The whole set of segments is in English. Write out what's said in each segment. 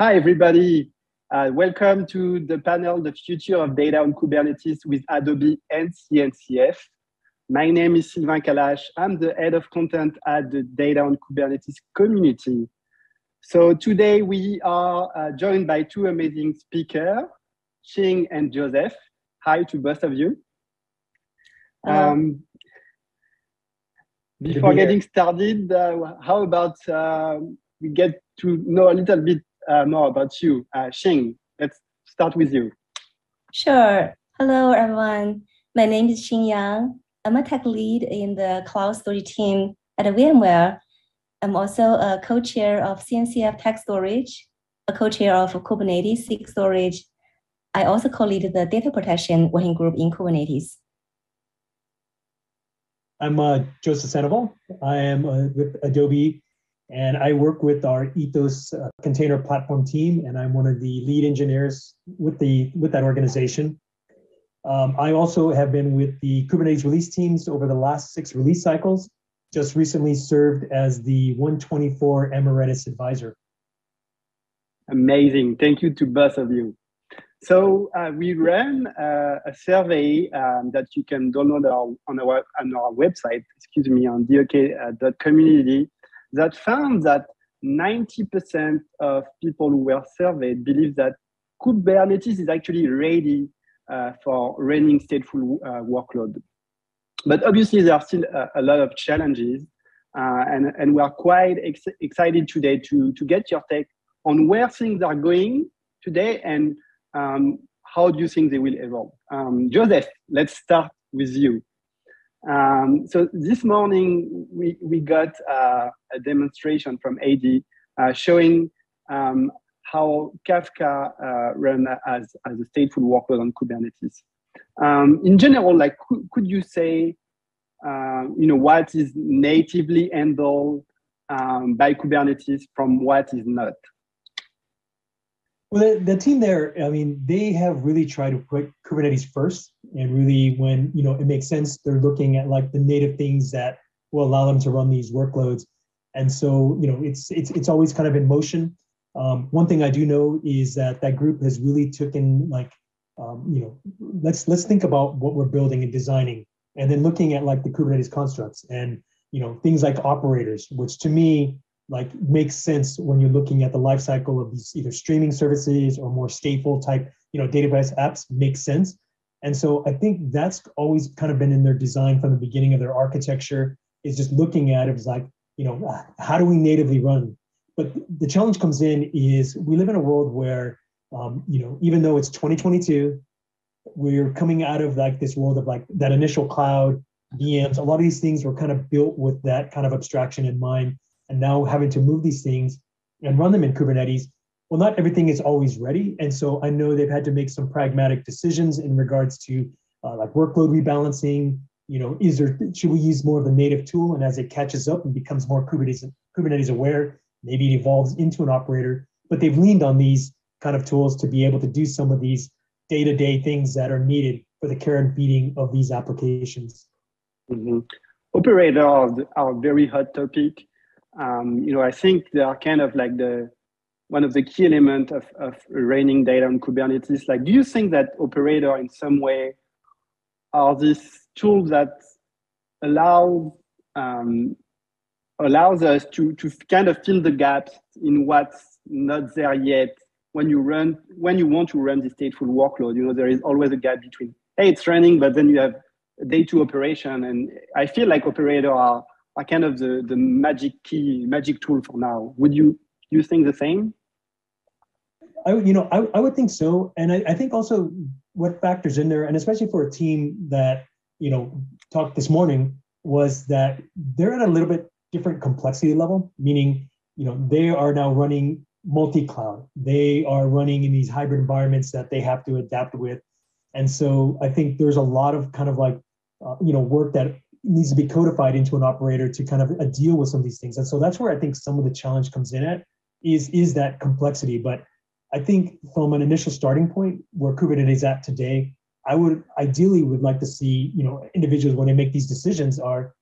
Hi, everybody. Uh, welcome to the panel, The Future of Data on Kubernetes with Adobe and CNCF. My name is Sylvain Kalache. I'm the head of content at the Data on Kubernetes community. So today we are uh, joined by two amazing speakers, Xing and Joseph. Hi to both of you. Um, before getting started, uh, how about uh, we get to know a little bit uh, more about you? Uh, Xing, let's start with you. Sure. Hello, everyone. My name is Xing Yang. I'm a tech lead in the cloud storage team at VMware. I'm also a co-chair of CNCF Tech Storage, a co-chair of Kubernetes SIG Storage. I also co-lead the data protection working group in Kubernetes. I'm uh, Joseph Sandoval. I am uh, with Adobe, and I work with our Ethos uh, container platform team, and I'm one of the lead engineers with the with that organization. Um, I also have been with the Kubernetes release teams over the last six release cycles. Just recently served as the 124 Emeritus Advisor. Amazing. Thank you to both of you. So uh, we ran uh, a survey um, that you can download our, on, our, on our website, excuse me, on dok.community that found that 90% of people who were surveyed believe that Kubernetes is actually ready uh, for running stateful uh, workload. But obviously there are still a, a lot of challenges uh, and, and we are quite ex excited today to, to get your take on where things are going today and um, how do you think they will evolve? Um, Joseph, let's start with you. Um, so this morning we, we got uh, a demonstration from AD uh, showing um, how Kafka uh, run as, as a stateful workload on Kubernetes. Um, in general, like could, could you say, uh, you know, what is natively handled um, by Kubernetes from what is not? Well, the, the, team there, I mean, they have really tried to put Kubernetes first, and really, when you know it makes sense, they're looking at like the native things that will allow them to run these workloads. And so, you know, it's it's it's always kind of in motion. Um, one thing I do know is that that group has really taken like, um, you know, let's let's think about what we're building and designing, and then looking at like the Kubernetes constructs and you know things like operators, which to me like makes sense when you're looking at the life cycle of these either streaming services or more stateful type, you know, database apps makes sense. And so I think that's always kind of been in their design from the beginning of their architecture is just looking at it as like, you know, how do we natively run? But the challenge comes in is we live in a world where, um, you know, even though it's 2022, we're coming out of like this world of like that initial cloud VMs. A lot of these things were kind of built with that kind of abstraction in mind and now having to move these things and run them in Kubernetes, well, not everything is always ready. And so I know they've had to make some pragmatic decisions in regards to uh, like workload rebalancing. You know, is there should we use more of the native tool? And as it catches up and becomes more Kubernetes Kubernetes aware, maybe it evolves into an operator. But they've leaned on these kind of tools to be able to do some of these day-to-day things that are needed for the care and feeding of these applications. Mm-hmm. Operators are a very hot topic um, you know, I think they are kind of like the one of the key elements of, of running data on Kubernetes. Like, do you think that operator in some way are these tools that allow um, allows us to to kind of fill the gaps in what's not there yet when you run when you want to run the stateful workload you know there is always a gap between hey it's running but then you have day two operation and i feel like operator are are kind of the, the magic key, magic tool for now. Would you you think the same? I you know I, I would think so, and I, I think also what factors in there, and especially for a team that you know talked this morning was that they're at a little bit different complexity level, meaning you know they are now running multi-cloud. They are running in these hybrid environments that they have to adapt with, and so I think there's a lot of kind of like uh, you know work that needs to be codified into an operator to kind of uh, deal with some of these things. And so that's where I think some of the challenge comes in at is, is that complexity. But I think from an initial starting point where Kubernetes is at today, I would ideally would like to see, you know, individuals when they make these decisions are,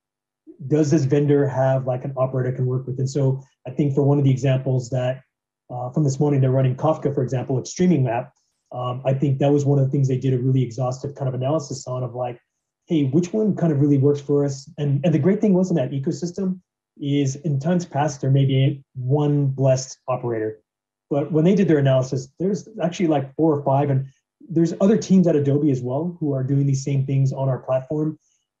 does this vendor have like an operator can work with? And so I think for one of the examples that uh, from this morning, they're running Kafka, for example, of streaming map. Um, I think that was one of the things they did a really exhaustive kind of analysis on of like, hey, which one kind of really works for us? And, and the great thing was in that ecosystem is in times past, there may be one blessed operator. But when they did their analysis, there's actually like four or five. And there's other teams at Adobe as well who are doing these same things on our platform.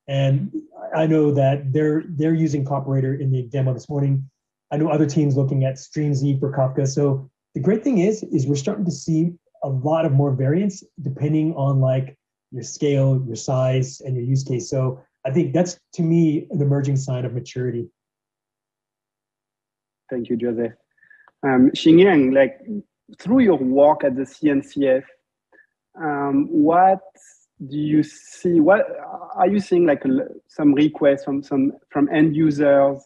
And I know that they're they're using Koperator in the demo this morning. I know other teams looking at Strimzi for Kafka. So the great thing is, is we're starting to see a lot of more variance depending on like your scale, your size, and your use case. So I think that's to me an emerging sign of maturity. Thank you, Joseph. Um, Xingyang, like through your work at the CNCF, um, what do you see? What are you seeing? Like some requests from some from end users?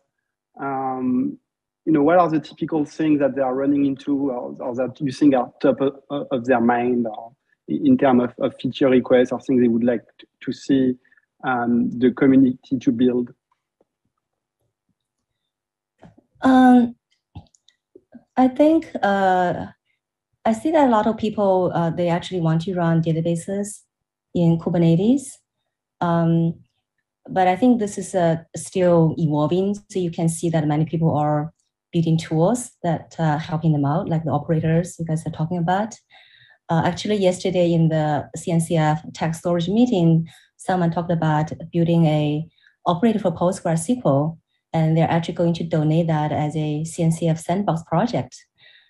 Um, you know, what are the typical things that they are running into, or, or that you think are top of, of their mind, or in terms of, of, feature requests, or things they would like to, see um, the community to build? Um, I think uh, I see that a lot of people uh, they actually want to run databases in Kubernetes, um, but I think this is uh, still evolving. So you can see that many people are building tools that uh, helping them out, like the operators you guys are talking about. Uh, actually, yesterday in the CNCF tech storage meeting, someone talked about building a operator for PostgreSQL and they're actually going to donate that as a CNCF sandbox project.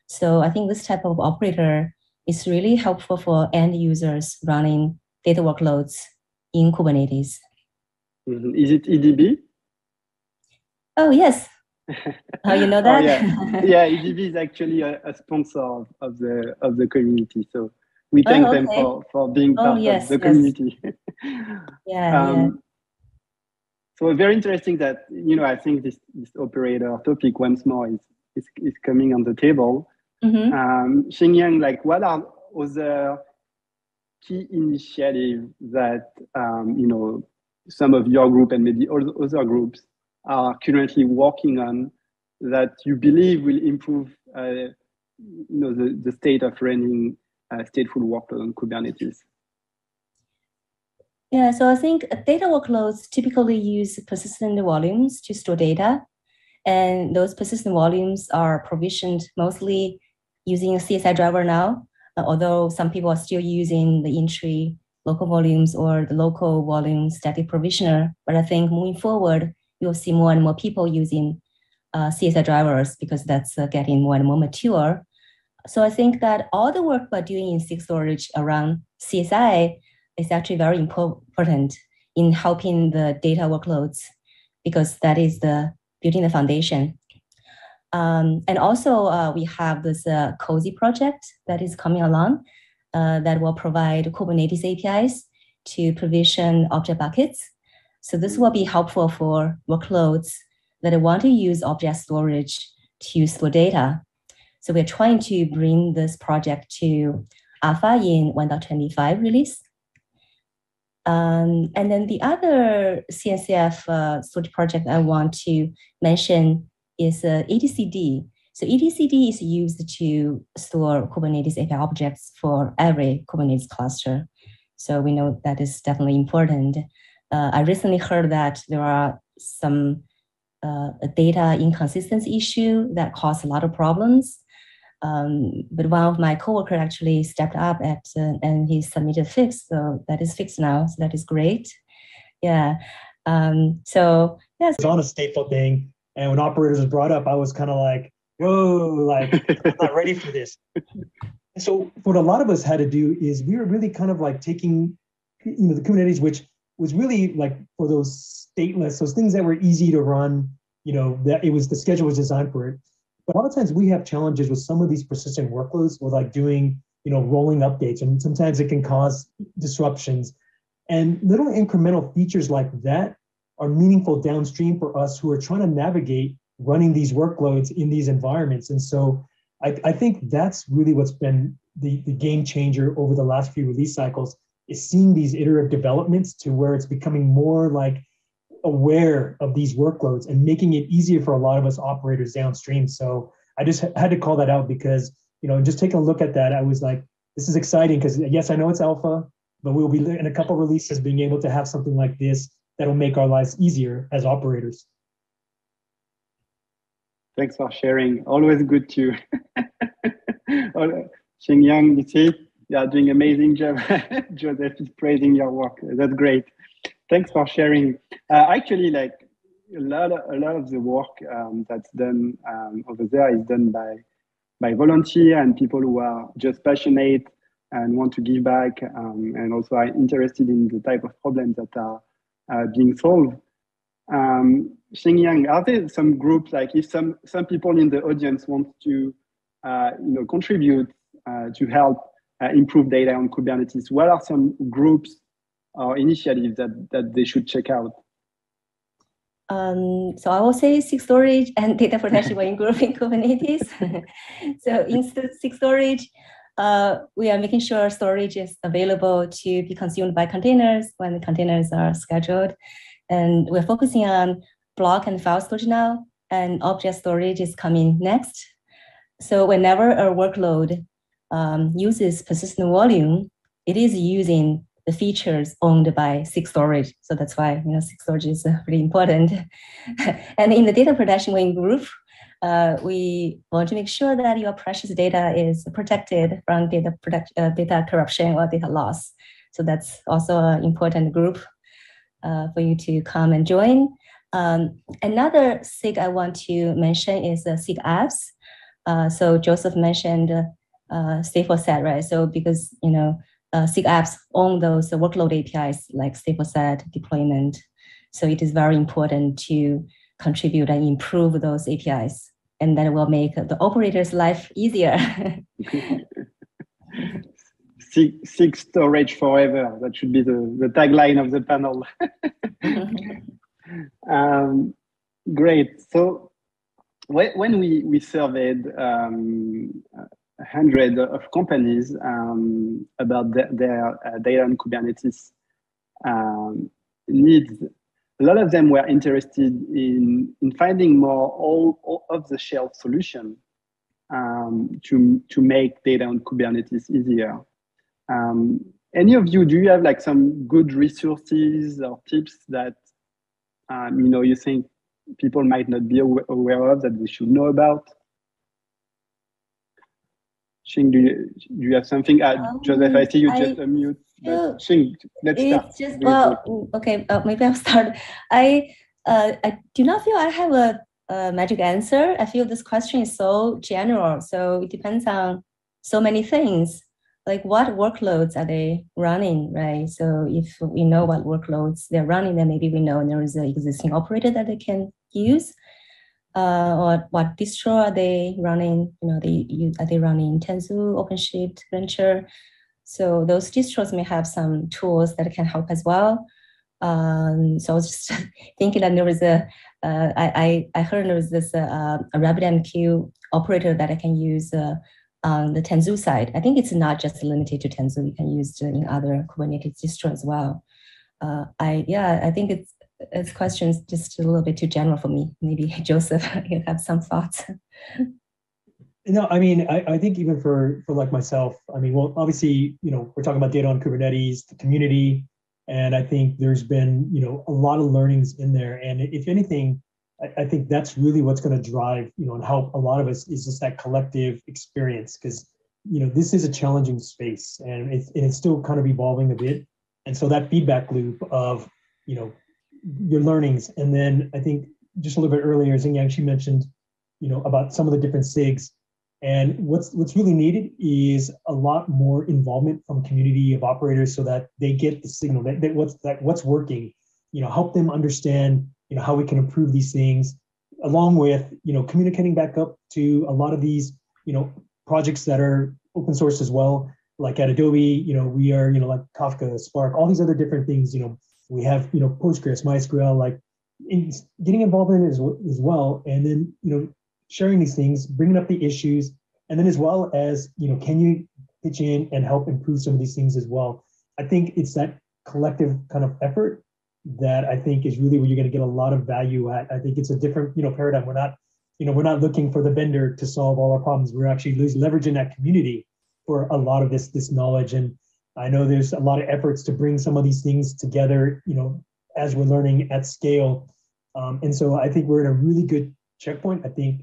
So I think this type of operator is really helpful for end users running data workloads in Kubernetes. Mm-hmm. Is it EDB? Oh yes. Oh, you know that? oh, yeah. yeah, EDB is actually a, a, sponsor of, of the of the community. So we thank oh, okay. them for, for being oh, part yes, of the yes. community. yeah, um, yeah. So very interesting that, you know, I think this, this operator topic once more is, is, is coming on the table. Mm-hmm. Um, Xingyang, like what are other key initiatives that, um, you know, some of your group and maybe other groups are currently working on that you believe will improve, uh, you know, the, the state of running uh, stateful workload on Kubernetes? Yeah, so I think data workloads typically use persistent volumes to store data. And those persistent volumes are provisioned mostly using a CSI driver now, uh, although some people are still using the in-tree local volumes or the local volume static provisioner. But I think moving forward, you'll see more and more people using uh, CSI drivers because that's uh, getting more and more mature. So I think that all the work we're doing in SIG storage around CSI is actually very important in helping the data workloads because that is the building the foundation. Um, and also, uh, we have this uh, COSI project that is coming along uh, that will provide Kubernetes APIs to provision object buckets. So this will be helpful for workloads that want to use object storage to store data. So we're trying to bring this project to alpha in 1.25 release. Um, and then the other CNCF uh, storage project I want to mention is uh, etcd. So etcd is used to store Kubernetes API objects for every Kubernetes cluster. So we know that is definitely important. Uh, I recently heard that there are some uh, data inconsistency issue that cause a lot of problems. Um, but one of my coworkers actually stepped up at uh, and he submitted a fix, so that is fixed now. So that is great. Yeah. Um, so yes. It's on a stateful thing, and when operators was brought up, I was kind of like, "Whoa, like I'm not ready for this." so what a lot of us had to do is we were really kind of like taking, you know, the Kubernetes, which was really like for those stateless, those things that were easy to run. You know, that it was the schedule was designed for it but a lot of times we have challenges with some of these persistent workloads with like doing, you know, rolling updates, and sometimes it can cause disruptions. And little incremental features like that are meaningful downstream for us who are trying to navigate running these workloads in these environments. And so I, I think that's really what's been the, the game changer over the last few release cycles is seeing these iterative developments to where it's becoming more like aware of these workloads and making it easier for a lot of us operators downstream. So I just had to call that out because, you know, just taking a look at that, I was like, this is exciting because yes, I know it's alpha, but we'll be in a couple releases being able to have something like this that'll make our lives easier as operators. Thanks for sharing. Always good to Xing Yang, you see, are doing amazing job. Joseph is praising your work. That's great. Thanks for sharing. Uh, actually, like a lot, of, a lot of the work um, that's done um, over there is done by by volunteer and people who are just passionate and want to give back um, and also are interested in the type of problems that are uh, being solved. Um, are there some groups like if some some people in the audience want to uh, you know contribute uh, to help uh, improve data on Kubernetes, what are some groups or initiatives that that they should check out? Um, so I will say SIG storage and data protection were in in Kubernetes. so in SIG storage, uh, we are making sure storage is available to be consumed by containers when the containers are scheduled. And we're focusing on block and file storage now, and object storage is coming next. So whenever a workload um, uses persistent volume, it is using the features owned by SIG storage. So that's why you know SIG storage is uh, really important. and in the data protection wing group, uh, we want to make sure that your precious data is protected from data product, uh, data corruption or data loss. So that's also an important group uh, for you to come and join. Um, another SIG I want to mention is the SIG apps. Uh, so Joseph mentioned uh, stateful set, right? So because you know uh, SIG apps own those workload APIs like stateful set deployment, so it is very important to contribute and improve those APIs and that will make the operator's life easier. SIG, SIG storage forever. That should be the, the tagline of the panel. um, great. So when, when we, we surveyed um, a hundred of companies um, about their, their uh, data on Kubernetes um, needs, a lot of them were interested in, in finding more all, all of the shelf solution um, to, to make data on Kubernetes easier. Um, any of you, do you have like some good resources or tips that um, you know you think people might not be aware of that they should know about? Xing, do you, do you have something? Uh, um, Joseph, I see you I, just unmute. But Xing, let's it's start. Just, well, mm, okay, uh, maybe I'll start. I, uh, I do not feel I have a, a magic answer. I feel this question is so general. So it depends on so many things. Like what workloads are they running, right? So if we know what workloads they're running, then maybe we know there is an existing operator that they can use uh, or what distro are they running? You know, they are they running Tanzu, OpenShift, Rancher? So those distros may have some tools that can help as well. Um, so I was just thinking that there was a, uh, I, I, I heard there was this uh, a RabbitMQ operator that I can use uh, on the Tanzu side. I think it's not just limited to Tanzu. You can use it in other Kubernetes distro as well. Uh, I yeah, I think it's this question is just a little bit too general for me. Maybe Joseph, you have some thoughts. No, I mean, I, I think even for for like myself, I mean, well, obviously, you know, we're talking about data on Kubernetes, the community, and I think there's been, you know, a lot of learnings in there. And if anything, I, I think that's really what's going to drive, you know, and help a lot of us is just that collective experience because, you know, this is a challenging space and it's, and it's still kind of evolving a bit. And so that feedback loop of, you know, your learnings. And then I think just a little bit earlier, Xingyang, she mentioned, you know, about some of the different SIGs. And what's what's really needed is a lot more involvement from community of operators so that they get the signal that, that what's that what's working, you know, help them understand, you know, how we can improve these things, along with, you know, communicating back up to a lot of these, you know, projects that are open source as well. Like at Adobe, you know, we are, you know, like Kafka, Spark, all these other different things, you know, we have you know Postgres, MySQL, like in, getting involved in it as, as well, and then you know sharing these things, bringing up the issues, and then as well as you know, can you pitch in and help improve some of these things as well? I think it's that collective kind of effort that I think is really where you're going to get a lot of value at. I think it's a different you know paradigm. We're not you know, we're not looking for the vendor to solve all our problems. We're actually leveraging that community for a lot of this this knowledge. And I know there's a lot of efforts to bring some of these things together, you know, as we're learning at scale. Um, and so I think we're in a really good checkpoint. I think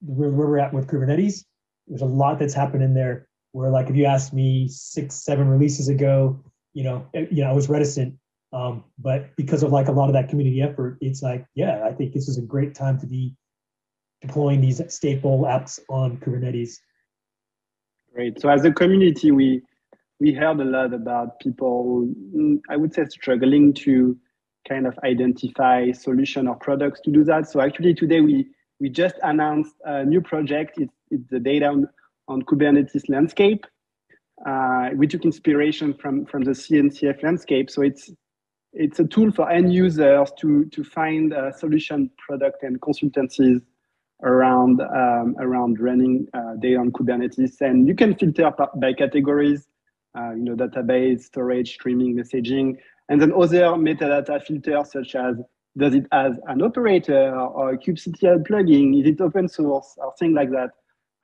where, we're at with Kubernetes, there's a lot that's happened in there where like if you asked me six, seven releases ago, you know, eh, you know, I was reticent. Um, but because of like a lot of that community effort, it's like, yeah, I think this is a great time to be deploying these stateful apps on Kubernetes. Great. So as a community, we we heard a lot about people, mm, I would say, struggling to kind of identify solution or products to do that. So actually today we we just announced a new project. It's, it's the data on, on Kubernetes landscape. Uh, we took inspiration from, from the CNCF landscape. So it's it's a tool for end users to, to find a solution product and consultancies around um, around running uh, data on Kubernetes. And you can filter by categories, uh, you know, database, storage, streaming, messaging, and then other metadata filters such as does it has an operator or a kubectl plugin? Is it open source or things like that?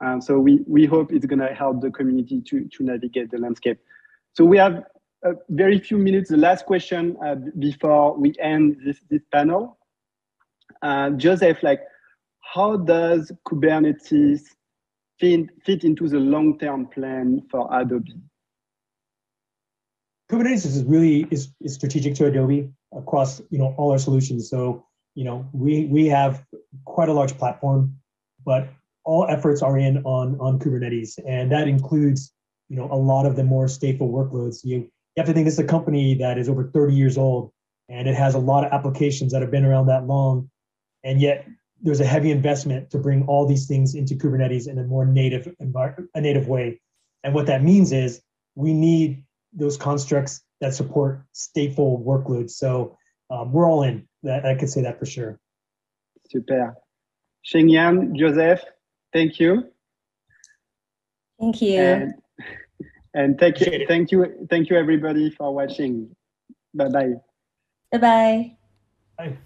Um, so we, we hope it's going to help the community to, to navigate the landscape. So we have a very few minutes. The last question uh, before we end this, this panel. Uh, Joseph, like, how does Kubernetes fit, fit into the long-term plan for Adobe? Kubernetes is really is, is strategic to Adobe across you know all our solutions. So you know we we have quite a large platform, but all efforts are in on on Kubernetes, and that includes you know a lot of the more stateful workloads. You you have to think this is a company that is over 30 years old, and it has a lot of applications that have been around that long, and yet there's a heavy investment to bring all these things into Kubernetes in a more native environment, a native way. And what that means is we need those constructs that support stateful workloads. So um, we're all in. That I could say that for sure. Super. Xing Yang, Joseph, thank you. Thank you. And, and thank you, thank you, thank you everybody for watching. Bye bye. Bye bye. Bye.